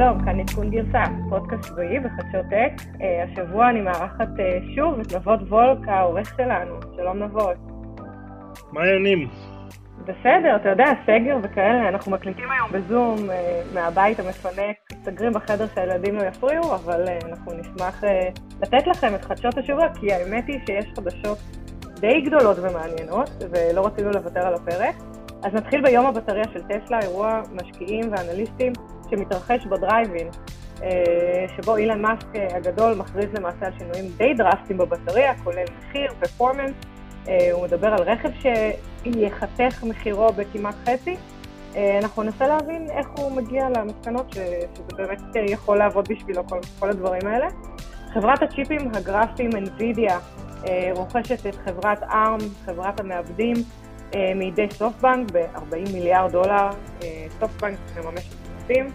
שלום, כאן עדכון גרסה, פודקאסט שבועי בחדשות טק. אה, השבוע אני מארחת אה, שוב את נבות וולק, העורך שלנו. שלום נבות. מה העניינים? בסדר, אתה יודע, סגר וכאלה, אנחנו מקליטים היום בזום אה, מהבית המפנק, סגרים בחדר שהילדים לא יפריעו, אבל אנחנו נשמח לתת לכם את חדשות השבוע, כי האמת היא שיש חדשות די גדולות ומעניינות, ולא רצינו לוותר על הפרק. אז נתחיל ביום הבטריה של טסלה, אירוע משקיעים ואנליסטים שמתרחש בדרייבין, אה, שבו אילן מאסק אה, הגדול מכריז למעשה על שינויים די דרסטיים בבטריה, כולל מחיר, פרפורמנס, אה, הוא מדבר על רכב שיחתך מחירו בכמעט חצי. אנחנו ננסה להבין איך הוא מגיע למסקנות שזה באמת יכול לעבוד בשבילו, כל, כל הדברים האלה. חברת הצ'יפים הגרפיים NVIDIA רוכשת את חברת ARM, חברת המעבדים, מידי SoftBank ב-40 מיליארד דולר. SoftBank מממש את הכספים.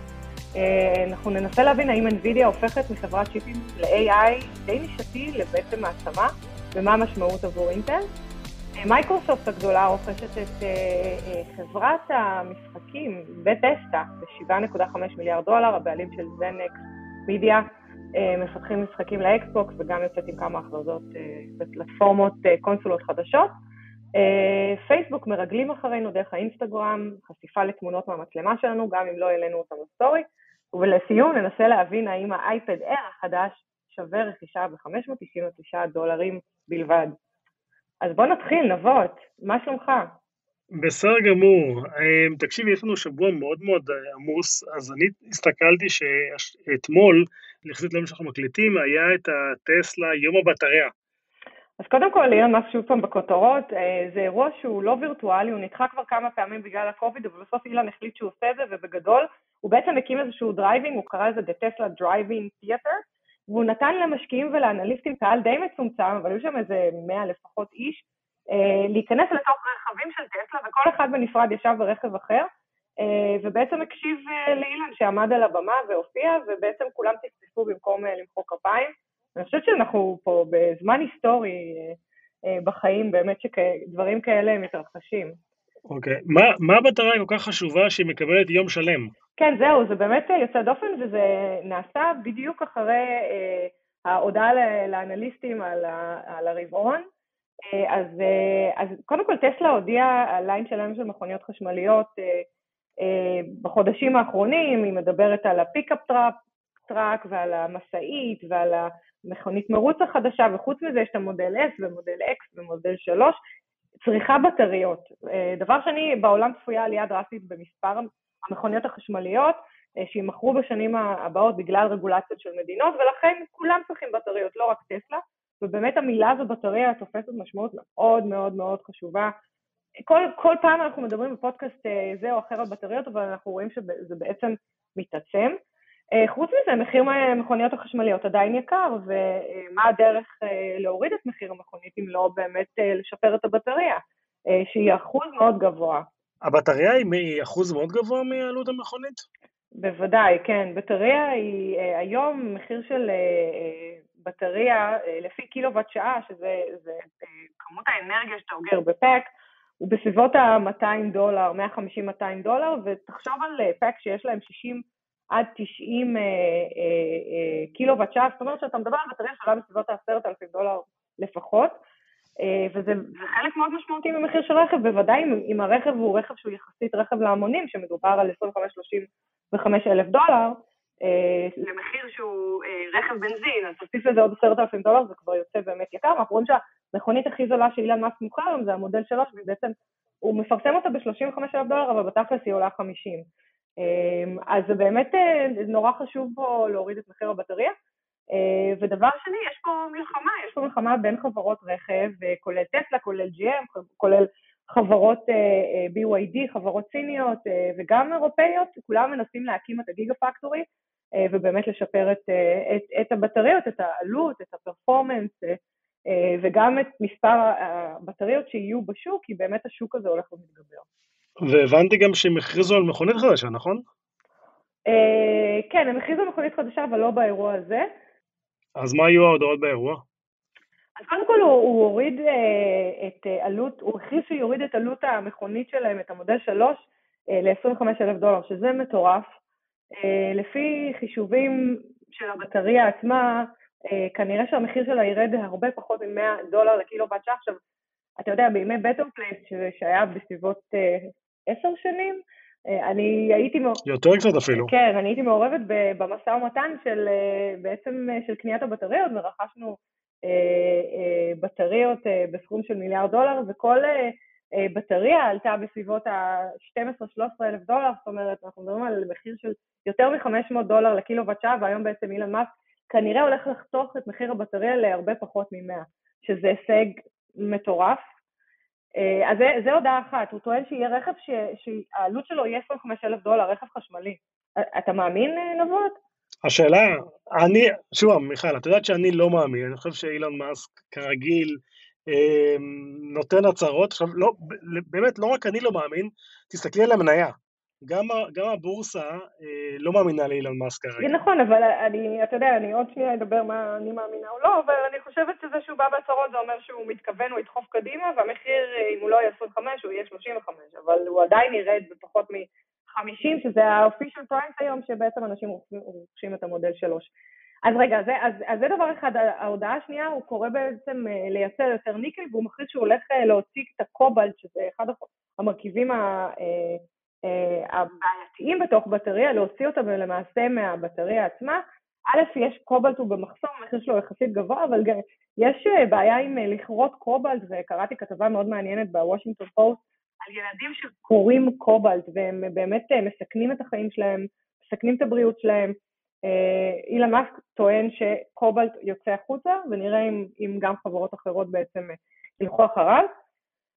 אנחנו ננסה להבין האם NVIDIA הופכת מחברת צ'יפים ל-AI די נישתי לבעצם מעצמה, ומה המשמעות עבור אינטל. מייקרוסופט הגדולה רוכשת את חברת המשחקים Bethesda ב-7.5 מיליארד דולר, הבעלים של ZeniMax מידיה, מפתחים משחקים לאקסבוקס וגם יוצאת עם כמה הכרזות בפלטפורמות קונסולות חדשות. פייסבוק מרגלים אחרינו דרך האינסטגרם, חשיפה לתמונות מהמצלמה שלנו, גם אם לא העלינו אותם לסטורי. ולסיום ננסה להבין האם האייפד Air החדש שווה רכישה ב-599 דולרים בלבד. אז בוא נתחיל, נבות, מה שלומך? בסדר גמור. אמ, תקשיבי, יש לנו שבוע מאוד מאוד אה, עמוס, אז אני הסתכלתי שאתמול, יחסית ליום שאנחנו מקליטים, היה את הטסלה יום הבטריה. אז קודם כל, אילון מאסק שוב פעם בכותרות, אה, זה אירוע שהוא לא וירטואלי, הוא נדחה כבר כמה פעמים בגלל הקוביד, אבל בסוף אילון החליט שהוא עושה את זה, ובגדול, הוא בעצם הקים איזשהו דרייבינג, הוא קרא לזה The Tesla Drive-In Theater, והוא נתן למשקיעים ולאנליסטים קהל די מצומצם, אבל היו שם איזה 100 לפחות איש, אה, להיכנס לתוך רכבים של טסלה, וכל אחד בנפרד ישב ברכב אחר, אה, ובעצם הקשיב לאילן שעמד על הבמה והופיע, ובעצם כולם צפצפו במקום למחוא כפיים. אני חושבת שאנחנו פה בזמן היסטורי אה, אה, בחיים, באמת שדברים כאלה מתרחשים. אוקיי. Okay. מה, מה המטרה כל כך חשובה שהיא מקבלת יום שלם? כן, זהו, זה באמת יוצא דופן, וזה נעשה בדיוק אחרי אה, ההודעה לאנליסטים על, ה, על הרבעון. אה, אז, אה, אז קודם כל טסלה הודיעה על ליין שלם של מכוניות חשמליות אה, אה, בחודשים האחרונים, היא מדברת על ה pickup trap, truck ועל המשאית ועל המכונית מרוץ החדשה, וחוץ מזה יש את המודל S ומודל X ומודל 3, צריכה בטריות. אה, דבר שני, בעולם צפויה עלייה דרסטית במספר המכוניות החשמליות, אה, שימכרו בשנים הבאות בגלל רגולציות של מדינות, ולכן כולם צריכים בטריות, לא רק טסלה, ובאמת המילה הזו בטריה תופסת משמעות מאוד מאוד מאוד חשובה. כל, כל פעם אנחנו מדברים בפודקאסט אה, זה או אחר על בטריות, אבל אנחנו רואים שזה בעצם מתעצם. אה, חוץ מזה, מחיר המכוניות החשמליות עדיין יקר, ומה הדרך אה, להוריד את מחיר המכונית אם לא באמת אה, לשפר את הבטריה, שהיא אחוז מאוד גבוה. הבטריה היא אחוז מאוד גבוה מעלות המכונית? בוודאי, כן. בטריה היא היום מחיר של בטריה לפי קילוואט שעה, שזה כמות האנרגיה שאתה אוגר ב pack, הוא בסביבות ה-200 דולר, 150-200 דולר, ותחשוב על pack שיש להם 60 עד 90 אה, אה, אה, קילו-ואט שעה, זאת אומרת שאתה מדבר על בטריה שעולה בסביבות ה-10,000 דולר לפחות, וזה חלק מאוד משמעותי ממחיר של רכב, בוודאי אם, הרכב הוא רכב שהוא יחסית רכב להמונים, שמדובר על 25-35 אלף דולר, למחיר שהוא רכב בנזין, אז תוסיף לזה עוד 10,000 דולר, זה כבר יוצא באמת יקר. אנחנו רואים שהמכונית הכי זולה שאילן מאסק מוכר היום זה המודל 3, ובעצם הוא מפרסם אותה ב-35 אלף דולר, אבל בתכלס היא עולה 50. אמ, אז זה באמת אה, נורא חשוב פה להוריד את מחיר הבטריה. אה, ודבר שני, יש פה מלחמה, יש פה מלחמה בין חברות רכב, אה, כולל טסלה, כולל GM, כולל חברות BYD, חברות סיניות וגם אירופאיות, כולם מנסים להקים את הגיגה פקטורי ובאמת לשפר את, את, את הבטריות, את העלות, את הפרפורמנס וגם את מספר הבטריות שיהיו בשוק, כי באמת השוק הזה הולך ומתגבר. והבנתי גם שהם הכריזו על מכונית חדשה, נכון? אה, כן, הם הכריזו על מכונית חדשה, אבל לא באירוע הזה. אז מה היו ההודעות באירוע? אז קודם כל הוא, הוא הוריד אה, את אה, עלות, הוא הכריז שהוא יוריד את עלות המכונית שלהם, את המודל 3, ל-25 אלף דולר, שזה מטורף. לפי חישובים של הבטריה עצמה, כנראה שהמחיר שלה ירד הרבה פחות מ-100 דולר לקילוואט שעה. עכשיו, אתה יודע, בימי Better Place, שהיה בסביבות עשר שנים, אני הייתי... יותר קצת אפילו. כן, אני הייתי מעורבת במשא ומתן של בעצם של קניית הבטריות, ורכשנו בטריות בסכום של מיליארד דולר, וכל בטריה עלתה בסביבות ה-12-13 אלף דולר, זאת אומרת, אנחנו מדברים על מחיר של יותר מ-500 דולר לקילוואט שעה, והיום בעצם אילן מאסק כנראה הולך לחתוך את מחיר הבטריה להרבה פחות מ-100, שזה הישג מטורף. אז זה, זה הודעה אחת, הוא טוען שיהיה רכב שהעלות שלו יהיה 25,000 דולר, רכב חשמלי. אתה מאמין, נבות? השאלה, אני, שוב, מיכל, את יודעת שאני לא מאמין, אני חושב שאילון מאסק, כרגיל, נותן הצהרות. עכשיו, לא, באמת, לא רק אני לא מאמין, תסתכלי על המניה. גם, גם הבורסה אה, לא מאמינה לאילון מאסק כרגע. נכון, אבל אני, אתה יודע, אני עוד שנייה אדבר מה אני מאמינה או לא, אבל אני חושבת שזה שהוא בא בהצהרות זה אומר שהוא מתכוון, הוא ידחוף קדימה, והמחיר, אם הוא לא יהיה 25, הוא יהיה 35, אבל הוא עדיין ירד בפחות מ-50, שזה ה-official price היום, שבעצם אנשים רוכשים את המודל 3. אז רגע, זה, אז, אז זה דבר אחד, ההודעה השנייה, הוא קורא בעצם אה, לייצר יותר ניקל, והוא מכריז שהוא הולך אה, להוציא את הקובלט, שזה אחד המרכיבים ה... אה, הבעייתיים בתוך בטריה, להוציא אותה למעשה מהבטריה עצמה. א', יש קובלט הוא במחסום, המחיר שלו יחסית גבוה, אבל יש אה, בעיה עם אה, לכרות קובלט, וקראתי כתבה מאוד מעניינת בוושינגטון פוסט על ילדים שקוראים קובלט, והם באמת מסכנים את החיים שלהם, מסכנים את הבריאות שלהם. אילן מאסק טוען שקובלט יוצא החוצה, ונראה אם, אם גם חברות אחרות בעצם ילכו אחריו.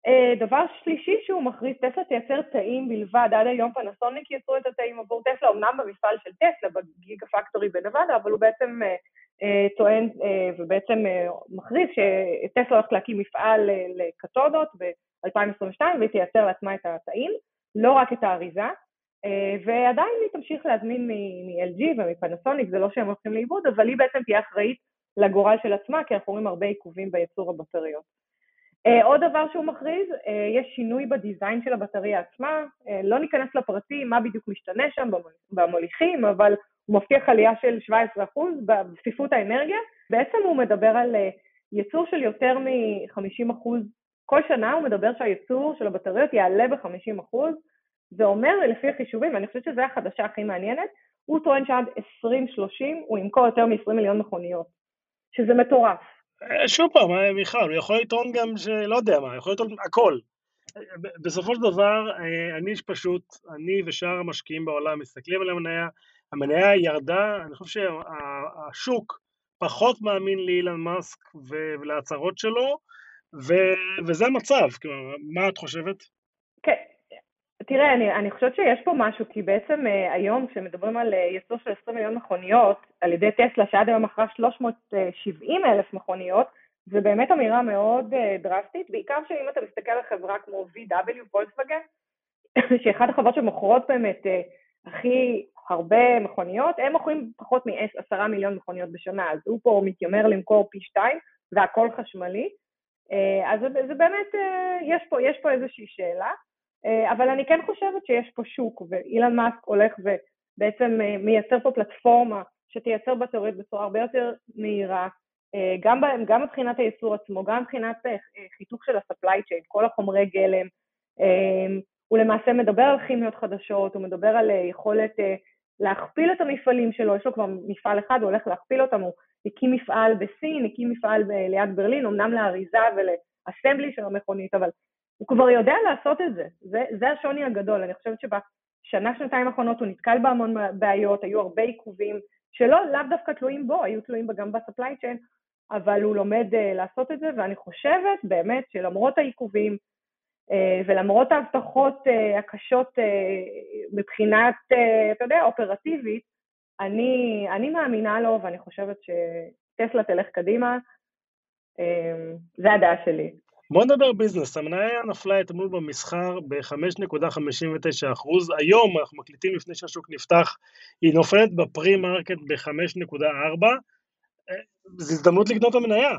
אה, דבר שלישי שהוא מכריז, טסלה תייצר תאים בלבד, עד היום פנסוניק יצרו את התאים עבור טסלה, אמנם במפעל של טסלה, בגיגה פקטורי בנבדה, אבל הוא בעצם אה, אה, טוען ובעצם מכריז שטסלה הולכת להקים מפעל לקתודות ב-2022 והיא תייצר לעצמה את התאים, לא רק את האריזה, ועדיין היא תמשיך להזמין מ-LG ומפנסוניק, זה לא שהם הולכים לאיבוד, אבל היא בעצם תהיה אחראית לגורל של עצמה, כי אנחנו רואים הרבה עיכובים בייצור הבטריות. Uh, עוד דבר שהוא מכריז, uh, יש שינוי בדיזיין של הבטריה עצמה, uh, לא ניכנס לפרטים מה בדיוק משתנה שם במוליכים, אבל הוא מבטיח עלייה של 17% בצפיפות האנרגיה. בעצם הוא מדבר על uh, ייצור של יותר מ-50%, כל שנה הוא מדבר שהייצור של הבטריות יעלה ב-50%, זה אומר, לפי החישובים, ואני חושבת שזו החדשה הכי מעניינת, הוא טוען שעד 2030 הוא ימכור יותר מ-20 מיליון מכוניות, שזה מטורף. אה, שוב פעם, אה, מיכל, הוא יכול לטעון גם שלא יודע מה, יכול לטעון הכל. בסופו של דבר, אה, אני פשוט, אני ושאר המשקיעים בעולם מסתכלים על המניה, המניה ירדה, אני חושב שהשוק פחות מאמין לאילן מאסק ולהצהרות שלו, וזה המצב, כלומר, מה את חושבת? כן, תראה, אני, אני חושבת שיש פה משהו, כי בעצם uh, היום כשמדברים על uh, ייצור של 20 מיליון מכוניות על ידי טסלה, שעד היום מכרה 370 אלף מכוניות, זה באמת אמירה מאוד uh, דרסטית, בעיקר שאם אתה מסתכל על חברה כמו VW, וולקסווגן, שאחת החברות שמוכרות באמת uh, הכי הרבה מכוניות, הם מוכרים פחות מ-10 מיליון מכוניות בשנה, אז הוא פה מתיימר למכור פי שתיים, והכל חשמלי. Uh, אז זה, זה באמת, uh, יש פה, יש פה איזושהי שאלה. אה, אבל אני כן חושבת שיש פה שוק, ואילן מאסק הולך ובעצם אה, מייצר פה פלטפורמה שתייצר בטריות בצורה הרבה יותר מהירה, אה, גם, גם מבחינת הייצור עצמו, גם מבחינת חיתוך של ה-supply chain, כל החומרי גלם. הוא למעשה מדבר על כימיות חדשות, הוא מדבר על יכולת להכפיל את המפעלים שלו, יש לו כבר מפעל אחד, הוא הולך להכפיל אותם, הוא הקים מפעל בסין, הקים מפעל ליד ברלין, אמנם לאריזה ולאסמבלי של המכונית, אבל הוא כבר יודע לעשות את זה. זה, זה השוני הגדול. אני חושבת שבשנה, שנתיים האחרונות הוא נתקל בהמון בעיות, היו הרבה עיכובים, שלא, לאו דווקא תלויים בו, היו תלויים גם ב-supply chain, אבל הוא לומד uh, לעשות את זה, ואני חושבת באמת שלמרות העיכובים, uh, ולמרות ההבטחות uh, הקשות uh, מבחינת, uh, אתה יודע, אופרטיבית, אני, אני מאמינה לו, ואני חושבת ש Tesla תלך קדימה. זה הדעה שלי. בוא נדבר business, המניה נפלה אתמול במסחר ב-5.59%, היום אנחנו מקליטים לפני שהשוק נפתח, היא נופלת ב pre-market ב-5.4, זו הזדמנות לקנות המניה.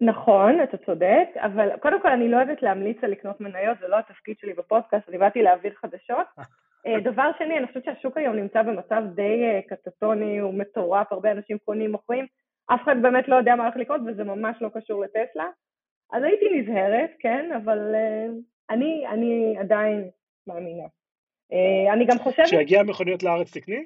נכון, אתה צודק, אבל קודם כל אני לא אוהבת להמליץ על לקנות מניות, זה לא התפקיד שלי בפודקאסט, אני באתי להעביר חדשות, דבר שני, אני חושבת שהשוק היום נמצא במצב די קטטוני, הוא מטורף, הרבה אנשים קונים, מוכרים, אף אחד באמת לא יודע מה הולך לקרות, וזה ממש לא קשור לטסלה. אז הייתי נזהרת, כן, אבל אני, אני עדיין מאמינה. אני גם חושבת... כשיגיע מכוניות לארץ תקני?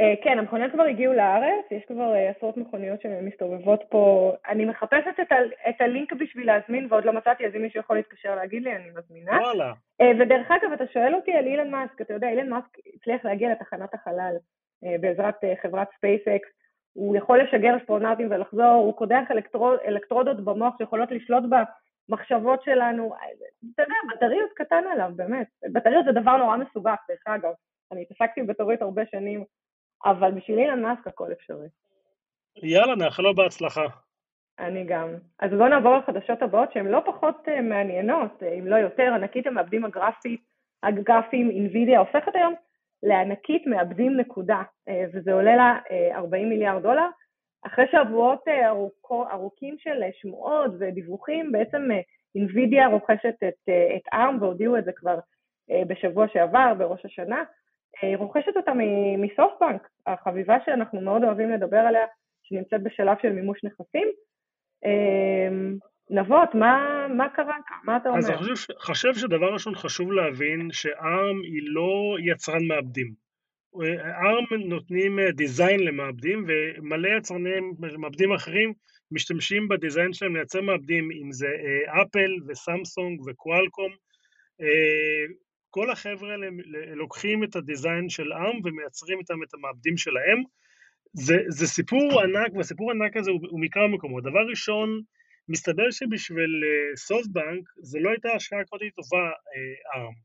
אה, כן, המכוניות כבר הגיעו לארץ, יש כבר אה, עשרות מכוניות שמסתובבות פה. אני מחפשת את, ה- את הלינק בשביל להזמין ועוד לא מצאתי, אז אם מישהו יכול להתקשר להגיד לי, אני מזמינה. וואלה. אה, ודרך אגב, אתה שואל אותי על אילון מאסק, אתה יודע, אילון מאסק הצליח להגיע לתחנת החלל בעזרת חברת SpaceX. הוא יכול לשגר אסטרונאוטים ולחזור, הוא קודח אלקטרוד, אלקטרודות במוח שיכולות לשלוט במחשבות שלנו. אתה יודע, בטריות קטן עליו, באמת. בטריות זה דבר נורא מסובך, דרך אגב. אני התעסקתי בטריות הרבה שנים. אבל בשביל אילון מאסק הכל אפשרי. יאללה, נאחל לו בהצלחה. אני גם. אז בואו נעבור לחדשות הבאות שהן לא פחות uh, מעניינות, uh, אם לא יותר, ענקית המעבדים הגרפית, הגרפיים, אינווידיה הופכת היום לענקית מעבדים נקודה, uh, וזה עולה לה uh, 40 מיליארד דולר. אחרי שבועות ארוכו, ארוכים של שמועות ודיווחים, בעצם אינווידיה רוכשת את, את ARM והודיעו את זה כבר בשבוע שעבר, בראש השנה. אה, רוכשת אותה מסופטבנק, החביבה שאנחנו מאוד אוהבים לדבר עליה, שנמצאת בשלב של מימוש נכסים. אה, נבות, מה, מה קרה כאן? מה אתה אומר? אז אני חושב, חושב שדבר ראשון חשוב להבין שארם היא לא יצרן מעבדים. ארם נותנים דיזיין למעבדים, ומלא יצרני מעבדים אחרים משתמשים בדיזיין שלהם לייצר מעבדים, אם זה אפל וסמסונג וקואלקום. כל החבר'ה האלה לוקחים את הדיזיין של עם ומייצרים איתם את המעבדים שלהם. זה, זה סיפור ענק, והסיפור הענק הזה הוא, הוא מכמה מקומות. דבר ראשון, מסתבר שבשביל סופטבנק uh, זה לא הייתה השקעה כך טובה uh, ARM.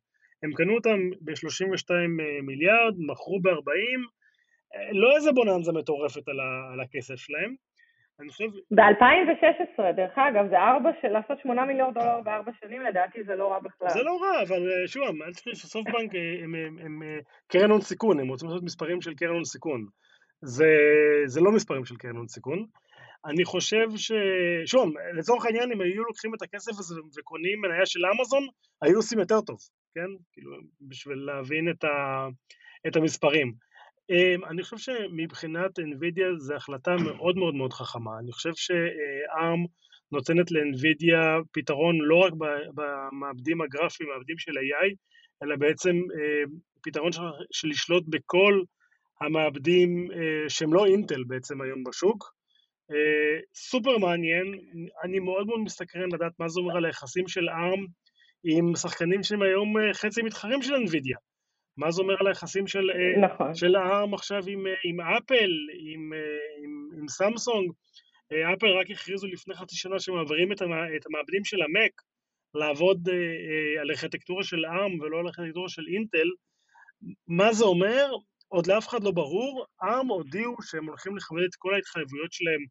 הם קנו אותם ב-32 uh, מיליארד, מכרו ב-40, uh, לא איזה בוננזה מטורפת על, ה, על הכסף שלהם. אני חושב... ב-2016, דרך אגב, זה ארבע, של לעשות שמונה מיליון דולר בארבע שנים, לדעתי זה לא רע בכלל. זה לא רע, אבל אה, שוב, אל תשכחי שסופטבנק אה, הם, הם, הם אה, קרן הון סיכון, הם רוצים לעשות מספרים של קרן הון סיכון. זה, זה לא מספרים של קרן הון סיכון. אני חושב ש... שוב, לצורך העניין, אם היו לוקחים את הכסף הזה וקונים מניה של אמזון, היו עושים יותר טוב, כן? כאילו, בשביל להבין את, ה... את המספרים. אמ, אני חושב שמבחינת NVIDIA זו החלטה מאוד מאוד מאוד חכמה. אני חושב ש-ARM נותנת ל-NVIDIA פתרון לא רק במעבדים הגרפיים, מעבדים של AI, אלא בעצם אמ, פתרון של לשלוט בכל המעבדים אה, שהם לא אינטל בעצם היום בשוק. אה, סופר מעניין, אני מאוד מאוד מסתקרן לדעת מה זה אומר על היחסים של ARM עם שחקנים שהם היום אה, חצי מתחרים של NVIDIA. מה זה אומר על היחסים של, אה, נכון. של הארם עכשיו עם, אה, עם אפל, עם, אה, עם, עם סמסונג? אפל רק הכריזו לפני חצי שנה שמעבירים את, את המעבדים של המק לעבוד על ארכיטקטורה של ARM ולא על ארכיטקטורה של אינטל. מה זה אומר? עוד לאף אחד לא ברור. ARM הודיעו שהם הולכים לכבד את כל ההתחייבויות שלהם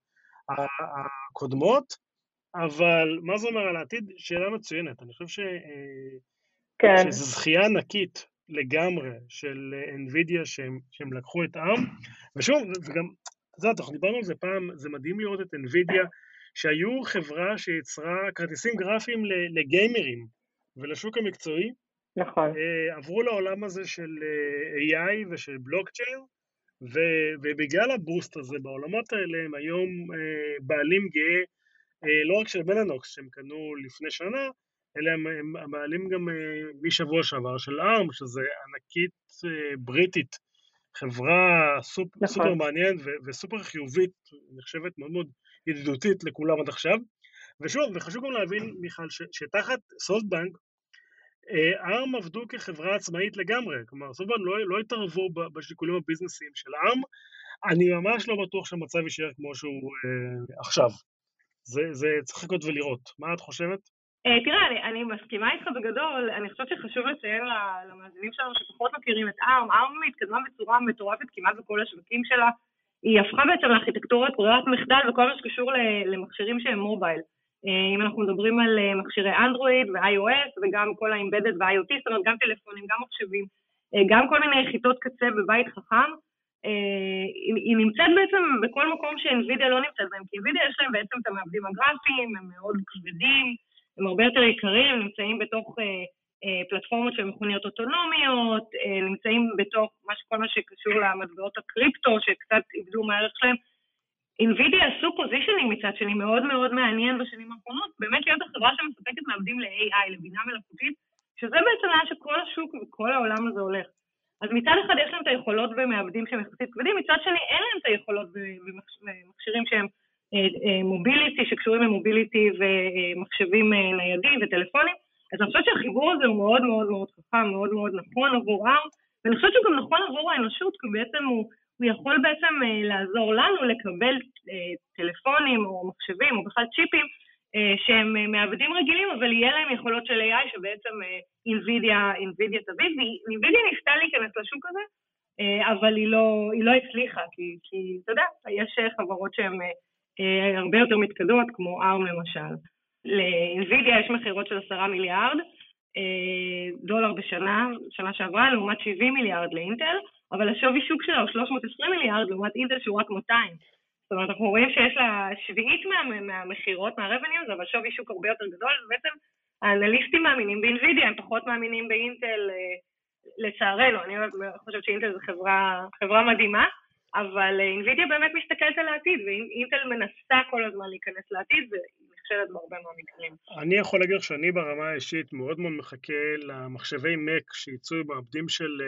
הקודמות, אבל מה זה אומר על העתיד? שאלה מצוינת. אני חושב ש... כן. שזו זכייה ענקית לגמרי של NVIDIA שהם, שהם לקחו את ARM, ושוב, וגם, את יודעת, אנחנו דיברנו על זה פעם, זה מדהים לראות את NVIDIA, שהיו חברה שיצרה כרטיסים גרפיים לגיימרים ולשוק המקצועי, נכון. אה, עברו לעולם הזה של אה, AI ושל בלוקצ'יין, ובגלל הבוסט הזה בעולמות האלה הם היום אה, בעלים גאה לא רק של בלנוקס שהם קנו לפני שנה, אלה הם, הם הבעלים גם אה, משבוע שעבר של ARM, שזה ענקית אה, בריטית, חברה סופ, נכון. סופר מעניינת וסופר חיובית, נחשבת מאוד מאוד ידידותית לכולם עד עכשיו. ושוב, וחשוב גם להבין, מיכל, ש, שתחת סופטבנק, ARM עבדו כחברה עצמאית לגמרי, כלומר סופטבנק לא, לא התערבו בשיקולים הביזנסיים של ARM, אני ממש לא בטוח שהמצב יישאר כמו שהוא אה, עכשיו. זה, זה צריך לקרות ולראות. מה את חושבת? אה, תראה, אני, אני מסכימה איתך בגדול, אני חושבת שחשוב לציין למאזינים שלנו שפחות מכירים את ARM, ARM התקדמה בצורה מטורפת כמעט בכל השווקים שלה, היא הפכה בעצם לארכיטקטורת ברירת מחדל וכל מה שקשור למכשירים שהם מובייל. אה, אם אנחנו מדברים על אה, מכשירי אנדרואיד ו-iOS וגם כל ה-Embedded ו-IoT, זאת אומרת גם טלפונים, גם מחשבים, גם כל מיני יחידות קצה בבית חכם, היא נמצאת בעצם בכל מקום ש-NVIDIA לא נמצאת בהם, כי NVIDIA יש להם בעצם את המעבדים הגרפיים, הם מאוד כבדים, הם הרבה יותר יקרים, נמצאים בתוך פלטפורמות של מכוניות אוטונומיות, נמצאים בתוך כל מה שקשור למטבעות הקריפטו, שקצת איבדו מהערך שלהם. NVIDIA עשו positioning מצד שני מאוד מאוד מעניין בשנים האחרונות, באמת להיות החברה שמספקת מעבדים ל-AI, לבינה מלאכותית, שזה בעצם לאן שכל השוק וכל העולם הזה הולך. אז מצד אחד יש להם את היכולות במעבדים שהם יחסית כבדים, מצד שני אין להם את היכולות במכשירים שהם מוביליטי, שקשורים למוביליטי ומחשבים ניידים וטלפונים. אז אני חושבת שהחיבור הזה הוא מאוד מאוד מאוד חכם, מאוד מאוד נכון עבור R, ואני חושבת שהוא גם נכון עבור האנושות, כי בעצם הוא, הוא יכול בעצם לעזור לנו לקבל טלפונים או מחשבים או בכלל צ'יפים שהם מעבדים רגילים, אבל יהיה להם יכולות של AI שבעצם NVIDIA, NVIDIA תביא, ו-NVIDIA ניסתה להיכנס לשוק הזה, אבל היא לא, היא לא הצליחה, כי, כי אתה יודע, יש חברות שהן הרבה יותר מתקדמות, כמו ARM למשל. ל-NVIDIA יש מכירות של עשרה מיליארד דולר בשנה, שנה שעברה, לעומת 70 מיליארד לאינטל, אבל השווי שוק שלה הוא 320 מיליארד, לעומת אינטל שהוא רק 200. זאת אומרת, אנחנו רואים שיש לה שביעית מה, מהמכירות, מהרבניוז, אבל שווי שוק הרבה יותר גדול, ובעצם האנליסטים מאמינים באינווידיה, הם פחות מאמינים באינטל, לצערנו, אני חושבת שאינטל זו חברה, חברה מדהימה, אבל אינווידיה באמת מסתכלת על העתיד, ואינטל מנסה כל הזמן להיכנס לעתיד, נכשלת בהרבה מהמקרים. אני יכול להגיד לך שאני ברמה האישית מאוד מאוד מחכה למחשבי Mac שיצאו במעבדים של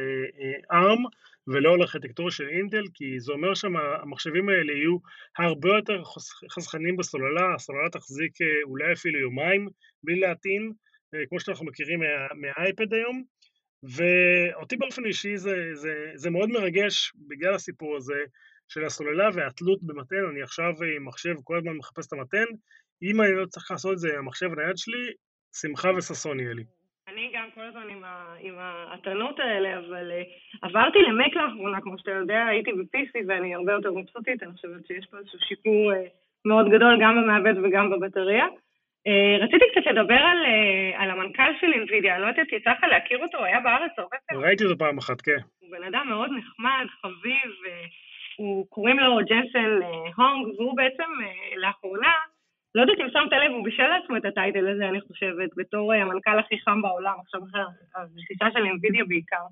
ARM, ולא לארכיטקטורה של אינטל, כי זה אומר שהמחשבים האלה יהיו הרבה יותר חסכנים בסוללה, הסוללה תחזיק אולי אפילו יומיים בלי להטעין, כמו שאנחנו מכירים מהאייפד היום, ואותי באופן אישי זה, זה, זה מאוד מרגש בגלל הסיפור הזה של הסוללה והתלות במתן, אני עכשיו עם מחשב כל הזמן מחפש את המתן, אם אני לא צריך לעשות את זה עם המחשב הנייד שלי, שמחה וששון יהיה לי. אני גם כל הזמן עם, עם ההטענות האלה, אבל uh, עברתי למק לאחרונה, כמו שאתה יודע, הייתי ב-PC ואני הרבה יותר מבסוטית, אני חושבת שיש פה איזשהו שיפור uh, מאוד גדול גם במעבד וגם בבטריה. Uh, רציתי קצת לדבר על, uh, על המנכ"ל של אינווידיה, לא יודעת, יצא לך להכיר אותו, הוא היה בארץ הרבה פעמים. ראיתי אותו פעם אחת, כן. הוא בן אדם מאוד נחמד, חביב, הוא קוראים לו ג'נסן הונג, והוא בעצם uh, לאחרונה, לא יודעת אם שמת לב, הוא בישל לעצמו את הטייטל הזה, אני חושבת, בתור המנכ"ל הכי חם בעולם, עכשיו אחרי הרכישה של אינווידיה בעיקר.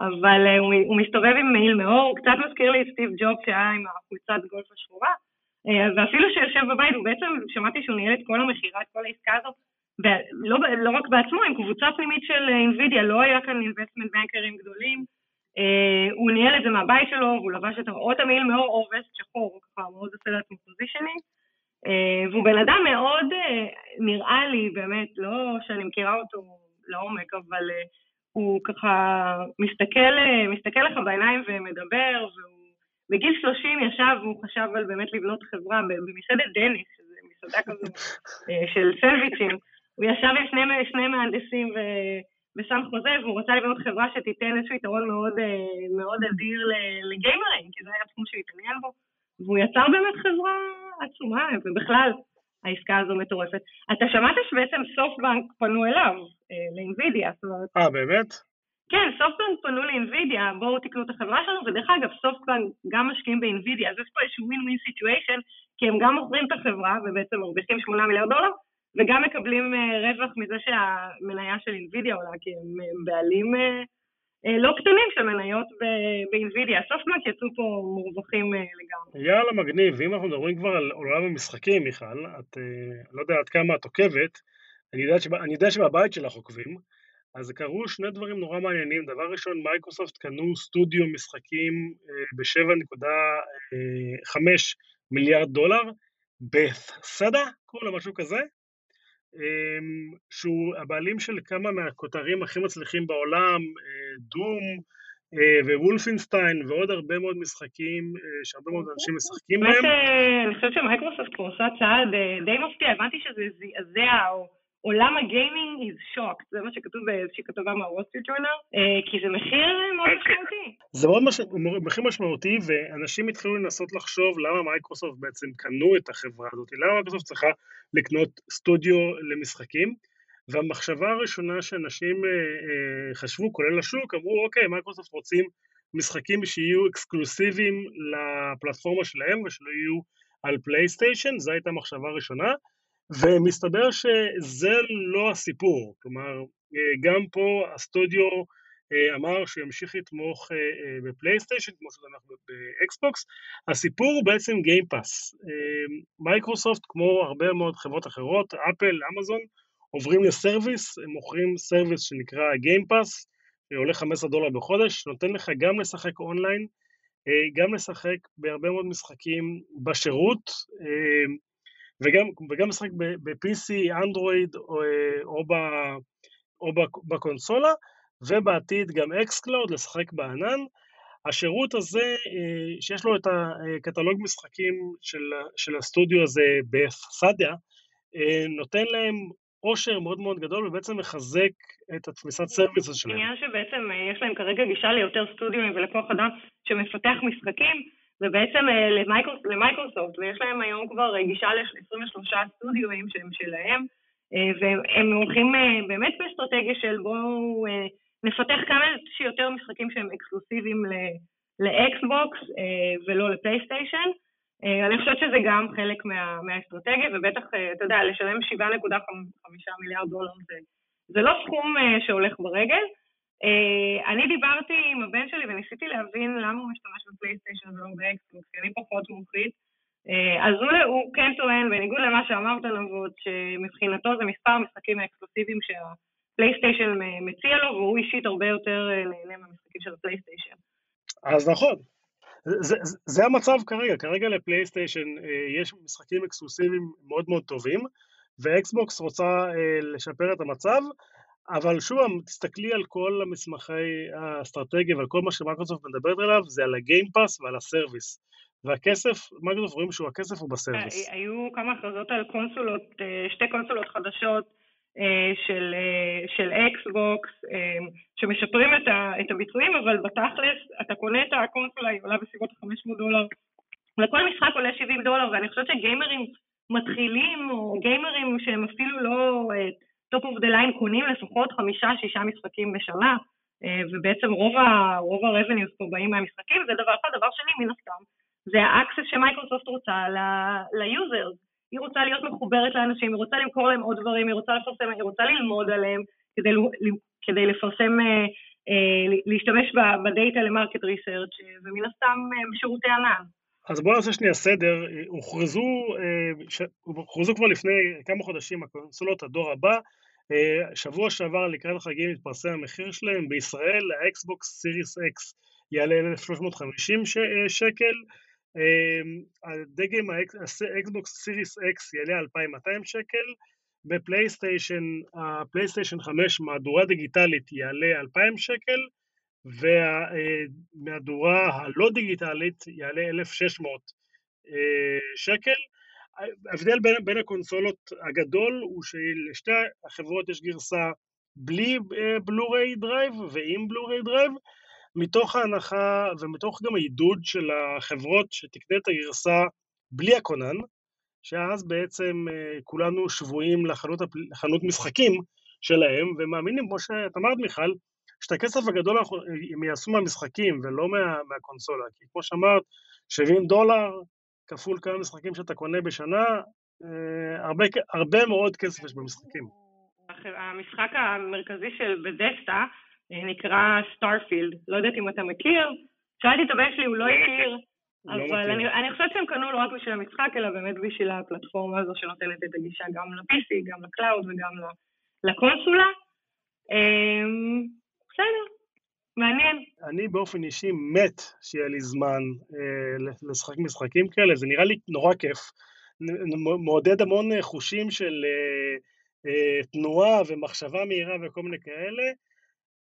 אבל uh, הוא, הוא מסתובב עם מעיל מאור, הוא קצת מזכיר לי את סטיב ג'וב שהיה עם החולצת גולף השחורה, אה, ואפילו שיושב בבית, הוא בעצם, שמעתי שהוא ניהל את כל המכירה, את כל העסקה הזאת, ולא לא רק בעצמו, עם קבוצה פנימית של NVIDIA, לא היה כאן investment bankers גדולים, הוא ניהל את זה מהבית שלו, והוא לבש את המעיל מעור או וסט שחור, ככה מאוד עושה לעצמו positioning. אה, והוא בן אדם מאוד, אה, נראה לי, באמת, לא שאני מכירה אותו לעומק, אבל אה, הוא ככה מסתכל, מסתכל לך בעיניים ומדבר, והוא בגיל 30 ישב והוא חשב על באמת לבנות חברה במסעדת דניס, שזה מסעדה כזו של סנדוויצ'ים. הוא ישב עם שני, שני מהנדסים ו... בסן חוזה, והוא רצה לבנות חברה שתיתן איזשהו יתרון מאוד, מאוד אדיר לגיימרים, כי זה היה תחום שהוא התעניין בו. והוא יצר באמת חברה עצומה, ובכלל, העסקה הזו מטורפת. אתה שמעת שבעצם סופטבנק פנו אליו, לאינווידיה, זאת אומרת... אה, באמת? כן, SoftBank פנו ל NVIDIA, בואו תקנו את החברה שלנו, ודרך אגב, SoftBank גם משקיעים ב NVIDIA, אז יש פה איזשהו win-win situation, כי הם גם מוכרים את החברה, ובעצם מרוויחים 8 מיליארד דולר, וגם מקבלים רווח מזה שהמניה של NVIDIA עולה, כי הם בעלים לא קטנים של מניות ב NVIDIA. SoftBank יצאו פה מורווחים לגמרי. יאללה, מגניב. ואם אנחנו מדברים כבר על עולם המשחקים, מיכל, אני לא יודע עד כמה את עוקבת, אני יודע, שבא, אני יודע שבבית שלך עוקבים, אז קרו שני דברים נורא מעניינים. דבר ראשון, מייקרוסופט קנו סטודיו משחקים ב-7.5 מיליארד דולר, Bethesda, קוראים לו משהו כזה, שהוא הבעלים של כמה מהכותרים הכי מצליחים בעולם, Doom ו Wolfenstein ועוד הרבה מאוד משחקים שהרבה מאוד אנשים משחקים בהם. אני חושבת שמייקרוסופט עושה צעד די מפתיע, הבנתי שזה זעזע או... עולם הגיימינג is shocked, זה מה שכתוב באיזושהי כתבה מה Wall Street Journal, כי זה מחיר מאוד משמעותי. זה מאוד מש... מחיר משמעותי, ואנשים התחילו לנסות לחשוב למה מייקרוסופט בעצם קנו את החברה הזאת, למה מייקרוסופט צריכה לקנות סטודיו למשחקים, והמחשבה הראשונה שאנשים חשבו, כולל השוק, אמרו אוקיי, מייקרוסופט רוצים משחקים שיהיו אקסקלוסיביים לפלטפורמה שלהם ושלא יהיו על PlayStation, זו הייתה המחשבה הראשונה. ומסתבר שזה לא הסיפור, כלומר, גם פה הסטודיו אמר שהוא ימשיך לתמוך ב PlayStation, כמו שזה אנחנו ב Xbox. הסיפור הוא בעצם Game Pass. Microsoft, כמו הרבה מאוד חברות אחרות, Apple, Amazon, עוברים ל service, הם מוכרים service שנקרא Game Pass, עולה 15 דולר בחודש, נותן לך גם לשחק אונליין, גם לשחק בהרבה מאוד משחקים בשירות, וגם, וגם לשחק ב-PC, אנדרואיד או, או, ב, או בקונסולה, ובעתיד גם xCloud, לשחק בענן. השירות הזה, שיש לו את הקטלוג משחקים של, של הסטודיו הזה Bethesda, נותן להם עושר מאוד מאוד גדול ובעצם מחזק את התפיסת service שלהם. עניין שבעצם יש להם כרגע גישה ליותר סטודיו ולכוח אדם שמפתח משחקים, ובעצם למייקרוסופט, ויש להם היום כבר גישה ל-23 סטודיואים שהם שלהם, והם הולכים באמת באסטרטגיה של בואו נפתח כמה שיותר משחקים שהם אקסקלוסיביים ל Xbox ולא ל PlayStation. אני חושבת שזה גם חלק מה, מהאסטרטגיה, ובטח, אתה יודע, לשלם 7.5 מיליארד דולר זה, זה לא סכום שהולך ברגל. אני דיברתי עם הבן שלי וניסיתי להבין למה הוא משתמש בפלייסטיישן ולא באקסבוקס, כי אני פחות מומחית. אז הוא, הוא כן טוען, בניגוד למה שאמרת נבות, שמבחינתו זה מספר משחקים האקסקלוסיביים שהפלייסטיישן מציע לו, והוא אישית הרבה יותר נהנה מהמשחקים של הפלייסטיישן. אז נכון, זה, זה, זה המצב כרגע, כרגע לפלייסטיישן יש משחקים אקסקלוסיביים מאוד מאוד טובים, ואקסבוקס רוצה לשפר את המצב, אבל שוב, תסתכלי על כל המסמכי האסטרטגיה ועל כל מה שמייקרוסופט מדברת עליו, זה על ה Game Pass ועל ה service. והכסף, מייקרוסופט רואים שהוא הכסף הוא ב service. היו כמה הכרזות על קונסולות, שתי קונסולות חדשות של, של אקסבוקס, שמשפרים את, ה, את הביצועים, אבל בתכלס, אתה קונה את הקונסולה, היא עולה בסביבות 500 דולר. לכל משחק עולה 70 דולר, ואני חושבת שגיימרים מתחילים, או גיימרים שהם אפילו לא top of the line, קונים לפחות חמישה-שישה משחקים בשנה, ובעצם רוב, ה, רוב ה revenues פה באים מהמשחקים, זה דבר אחד. דבר שני, מן הסתם, זה ה access שמייקרוסופט רוצה ל users. היא רוצה להיות מחוברת לאנשים, היא רוצה למכור להם עוד דברים, היא רוצה לפרסם, היא רוצה ללמוד עליהם כדי, כדי לפרסם, להשתמש בדאטה ל market research ומן הסתם בשירותי ענן. אז בואו נעשה שנייה סדר, הוכרזו, הוכרזו כבר לפני כמה חודשים הקונסולות הדור הבא, שבוע שעבר לקראת החגים התפרסם המחיר שלהם, בישראל האקסבוקס Series S יעלה 1,350 שקל, הדגם האקסבוקס Series X יעלה 2,200 שקל, בפלייסטיישן, הפלייסטיישן 5 מהדורה דיגיטלית יעלה 2,000 שקל, והמהדורה הלא דיגיטלית יעלה 1,600 שקל. ההבדל בין, בין הקונסולות הגדול הוא שלשתי החברות יש גרסה בלי Blu-ray drive ועם Blu-ray drive, מתוך ההנחה ומתוך גם העידוד של החברות שתקנה את הגרסה בלי הכונן, שאז בעצם כולנו שבויים לחנות, לחנות משחקים שלהם, ומאמינים, כמו שאת אמרת מיכל, שאת הכסף הגדול הם יעשו מהמשחקים ולא מה, מהקונסולה, כי כמו שאמרת, 70 דולר כפול כמה משחקים שאתה קונה בשנה, הרבה, הרבה מאוד כסף יש במשחקים. המשחק המרכזי של Bethesda נקרא Starfield, לא יודעת אם אתה מכיר, שאלתי את הבן שלי, הוא לא הכיר, לא אבל אני, אני חושבת שהם קנו לא רק בשביל המשחק, אלא באמת בשביל הפלטפורמה הזו שנותנת את הגישה גם ל-PC, גם ל cloud וגם לקונסולה. בסדר, מעניין. אני באופן אישי מת שיהיה לי זמן אה, לשחק משחקים כאלה, זה נראה לי נורא כיף. מעודד המון חושים של אה, אה, תנועה ומחשבה מהירה וכל מיני כאלה.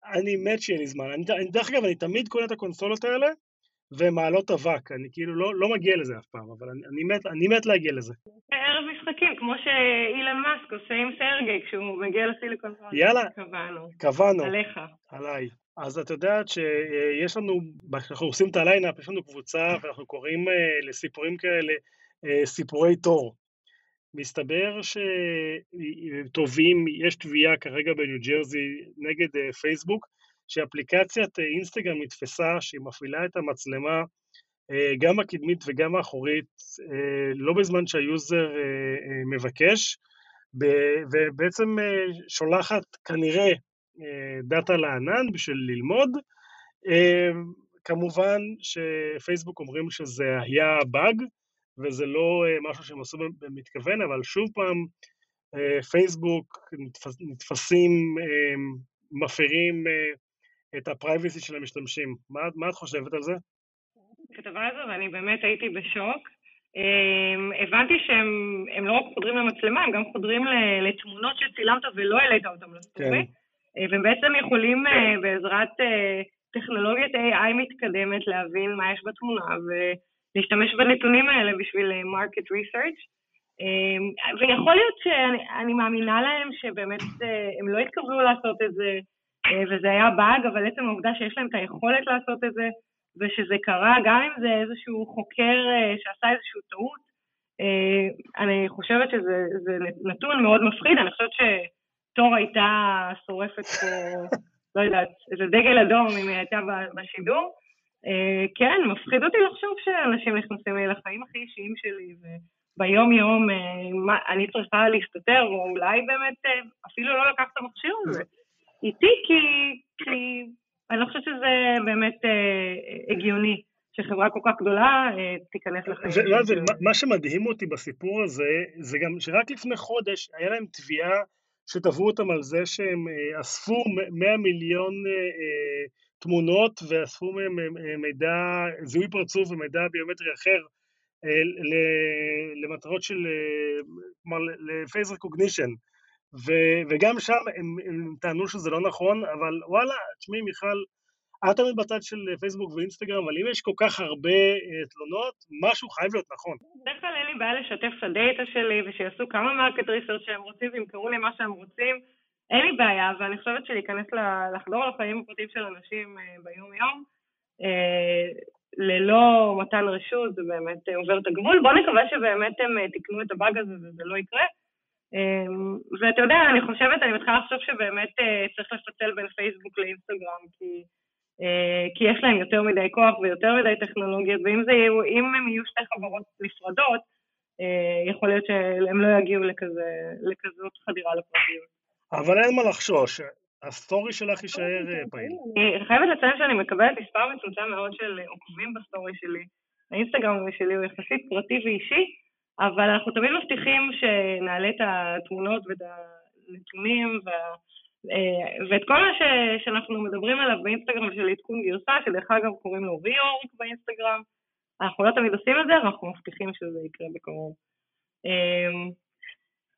אני מת שיהיה לי זמן. אני, דרך אגב, אני תמיד קונה את הקונסולות האלה, ומעלות אבק, אני כאילו לא, לא מגיע לזה אף פעם, אבל אני, אני, מת, אני מת להגיע לזה. ערב משחקים, כמו שאילון מאסק עושה עם סרגי כשהוא מגיע לסיליקון וואלי. יאללה, קבענו. קבענו. עליך. עליי. אז את יודעת שיש לנו, כשאנחנו עושים את ה lineup, יש לנו קבוצה ואנחנו קוראים לסיפורים כאלה סיפורי תור. מסתבר שטובים, יש תביעה כרגע בניו ג'רזי נגד פייסבוק, שאפליקציית אינסטגרם נתפסה שהיא מפעילה את המצלמה גם הקדמית וגם האחורית, לא בזמן שה user מבקש, ובעצם שולחת כנראה דאטה לענן בשביל ללמוד. כמובן שפייסבוק אומרים שזה היה באג, וזה לא משהו שהם עשו במתכוון, אבל שוב פעם, פייסבוק נתפסים, מפרים את הפרייבסי של המשתמשים. מה, מה את חושבת על זה? כתבה הזו, ואני באמת הייתי בשוק. Um, הבנתי שהם לא רק חודרים למצלמה, הם גם חודרים לתמונות שצילמת ולא העלית אותן לסטורי, כן. אה, והם בעצם יכולים uh, בעזרת uh, טכנולוגיית AI מתקדמת להבין מה יש בתמונה ולהשתמש בנתונים האלה בשביל market research. Um, ויכול להיות שאני מאמינה להם שבאמת הם לא התכוונו לעשות את זה, וזה היה באג, אבל עצם העובדה שיש להם את היכולת לעשות את זה, ושזה קרה, גם אם זה איזשהו חוקר uh, שעשה איזושהי טעות, uh, אני חושבת שזה נתון מאוד מפחיד, אני חושבת שתור הייתה שורפת פה, לא יודעת, איזה דגל אדום אם היא הייתה בשידור. כן, מפחיד אותי לחשוב שאנשים נכנסים לי לחיים הכי אישיים שלי, וביום-יום אני צריכה להסתתר, או אולי באמת אפילו לא לקחת את המכשיר הזה איתי, כי, כי אני לא חושבת שזה באמת אה, הגיוני. שחברה כל כך גדולה אה, תיכנס לחיים. זה, לא, זה, מה שמדהים אותי בסיפור הזה, זה גם שרק לפני חודש היה להם תביעה שתבעו אותם על זה שהם אה, אספו 100 מיליון אה, תמונות ואספו מהם מידע, זיהוי פרצוף ומידע ביומטרי אחר למטרות של, כלומר לפייס רקוגנישן. ו- וגם שם הם, הם טענו שזה לא נכון, אבל וואלה, תשמעי מיכל, את תמיד בצד של פייסבוק ואינסטגרם, אבל אם יש כל כך הרבה uh, תלונות, משהו חייב להיות נכון. בדרך כלל אין לי בעיה לשתף את הדאטה שלי, ושיעשו כמה market research שהם רוצים, וימכרו לי מה שהם רוצים, אין לי בעיה, ואני חושבת שלהיכנס, לחדור לחיים הפרטיים של אנשים אה, ביום-יום, אה, ללא מתן רשות, זה באמת עובר את הגבול. בואו נקווה שבאמת הם תיקנו את הבאג הזה וזה לא יקרה. אמ, ואתה יודע, אני חושבת, אני מתחילה לחשוב שבאמת אה, צריך לפצל בין פייסבוק לאינסטגרם, כי, אה, כי יש להם יותר מדי כוח ויותר מדי טכנולוגיות, ואם יהיו, הם יהיו שתי חברות נפרדות, אה, יכול להיות שהם לא יגיעו לכזה, לכזאת חדירה לפרטיות. אבל אין מה לחשוש, הסטורי שלך יישאר פעיל. אני חייבת לציין שאני מקבלת מספר מצומצם מאוד של עוקבים בסטורי שלי. האינסטגרם שלי הוא יחסית פרטי ואישי, אבל אנחנו תמיד מבטיחים שנעלה את התמונות ואת הנתונים וה... אה, ואת כל מה ש... שאנחנו מדברים עליו באינסטגרם של עדכון גרסה, שדרך אגב קוראים לו ריאורק באינסטגרם, אנחנו לא תמיד עושים את זה, אנחנו מבטיחים שזה יקרה בקרוב. אמ,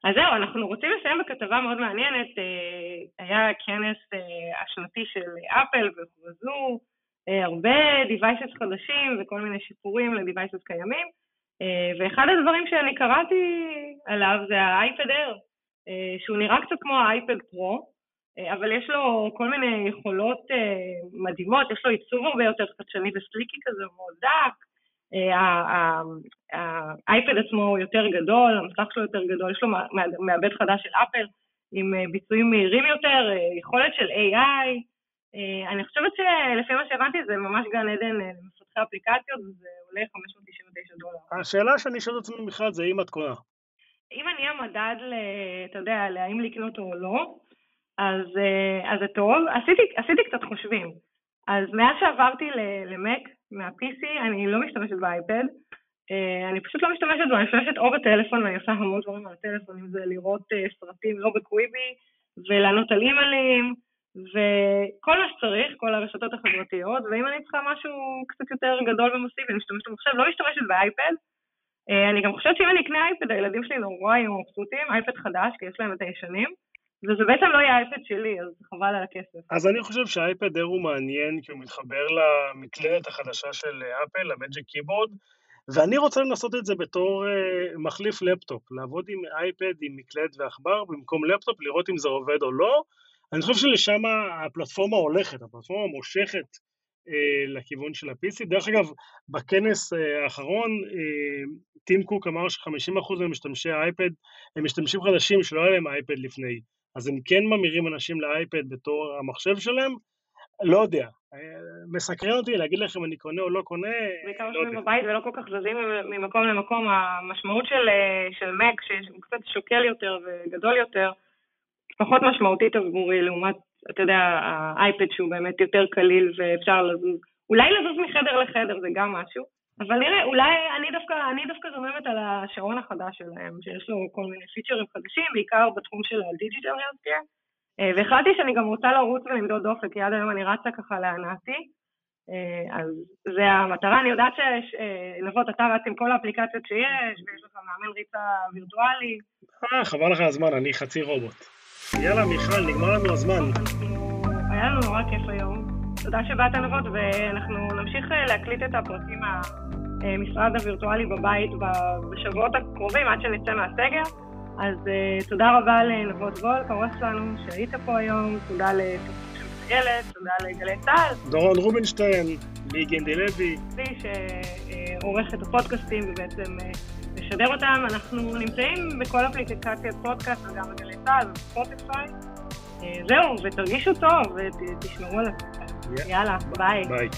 אז זהו, אנחנו רוצים לסיים בכתבה מאוד מעניינת. אה, היה כנס אה, השנתי של אפל והוכרזו הרבה devices חדשים וכל מיני שיפורים ל-devices קיימים. אה, ואחד הדברים שאני קראתי עליו זה האייפד אייר, אה, שהוא נראה קצת כמו האייפד פרו, אה, אבל יש לו כל מיני יכולות מדהימות, יש לו עיצוב הרבה יותר חדשני וסליקי כזה, מאוד דק, האייפד עצמו הוא יותר גדול, המסך שלו יותר גדול, יש לו מעבד חדש של אפל עם ביצועים מהירים יותר, יכולת של AI, אני חושבת שלפי מה שהבנתי זה ממש גן עדן למפתחי אפליקציות וזה עולה 599 דולר. השאלה שאני שואל את עצמי בכלל זה אם את קונה. אם אני המדד, ל, אתה יודע, להאם לקנות או לא, אז, אז זה טוב. עשיתי, עשיתי קצת חושבים. אז מאז שעברתי למק מה-PC, אני לא משתמשת באייפד. אני פשוט לא משתמשת בו, אני משתמשת או בטלפון, ואני עושה המון דברים על הטלפון, אם זה לראות סרטים לא בקוויבי, ולענות על אימיילים, וכל מה שצריך, כל הרשתות החברתיות, ואם אני צריכה משהו קצת יותר גדול ומסיבי, אני משתמשת במחשב, לא משתמשת באייפד. אה, אני גם חושבת שאם אני אקנה אייפד, הילדים שלי נורא יהיו מבסוטים, אייפד חדש, כי יש להם את הישנים, וזה בעצם לא יהיה אייפד שלי, אז חבל על הכסף. אז אני חושב שהאייפד אייר הוא מעניין, כי הוא מתחבר למקלדת החדשה של אפל, ה Magic Keyboard, ואני רוצה לנסות את זה בתור אה, מחליף לפטופ, לעבוד עם אייפד עם מקלדת ועכבר במקום לפטופ, לראות אם זה עובד או לא. אני חושב שלשם הפלטפורמה הולכת, הפלטפורמה מושכת אה, לכיוון של ה-PC. דרך אגב, בכנס אה, האחרון, אה, טים קוק אמר ש-50% ממשתמשי האייפד הם משתמשים חדשים שלא היה להם אייפד לפני, אז הם כן ממירים אנשים לאייפד בתור המחשב שלהם, לא יודע. אה, מסקרן אותי להגיד לכם אני קונה או לא קונה, בעיקר לא יושבים בבית ולא כל כך זזים ממקום למקום, המשמעות של, אה, של מק, שהוא קצת שוקל יותר וגדול יותר, פחות משמעותית עבורי לעומת אתה יודע, האייפד שהוא באמת יותר קליל ואפשר לזוז, אולי לזוז מחדר לחדר זה גם משהו, אבל נראה, אולי אני דווקא, אני דווקא זוממת על השעון החדש שלהם, שיש לו כל מיני פיצ'רים חדשים, בעיקר בתחום של הדיגיטל הרסקיה, והחלטתי שאני גם רוצה לרוץ ולמדוד דופק, כי עד היום אני רצה ככה להנאתי, אה, אז זה המטרה, אני יודעת שנבות, אתה רץ עם כל האפליקציות שיש, ויש לך מאמן ריצה וירטואלי. אה, חבל לך הזמן, אני חצי רובוט. יאללה, מיכל, נגמר לנו הזמן. היה לנו נורא כיף היום. תודה שבאת נבות, ואנחנו נמשיך אה, להקליט את הפרקים מהמשרד הווירטואלי בבית בשבועות הקרובים, עד שנצא מהסגר. אז uh, תודה רבה לנבות וולק, העורך שלנו, שהיית פה היום, תודה לתוכנית תודה לגלי צה"ל. דורון רובינשטיין, לי גינדי לוי. לי שעורך את הפודקאסטים ובעצם משדר אותם. אנחנו נמצאים בכל אפליקציית פודקאסט וגם בגלי צה"ל ובספוטיפיי. אה, זהו, ותרגישו טוב ותשמרו על עצמכם. יאללה, ביי. ביי.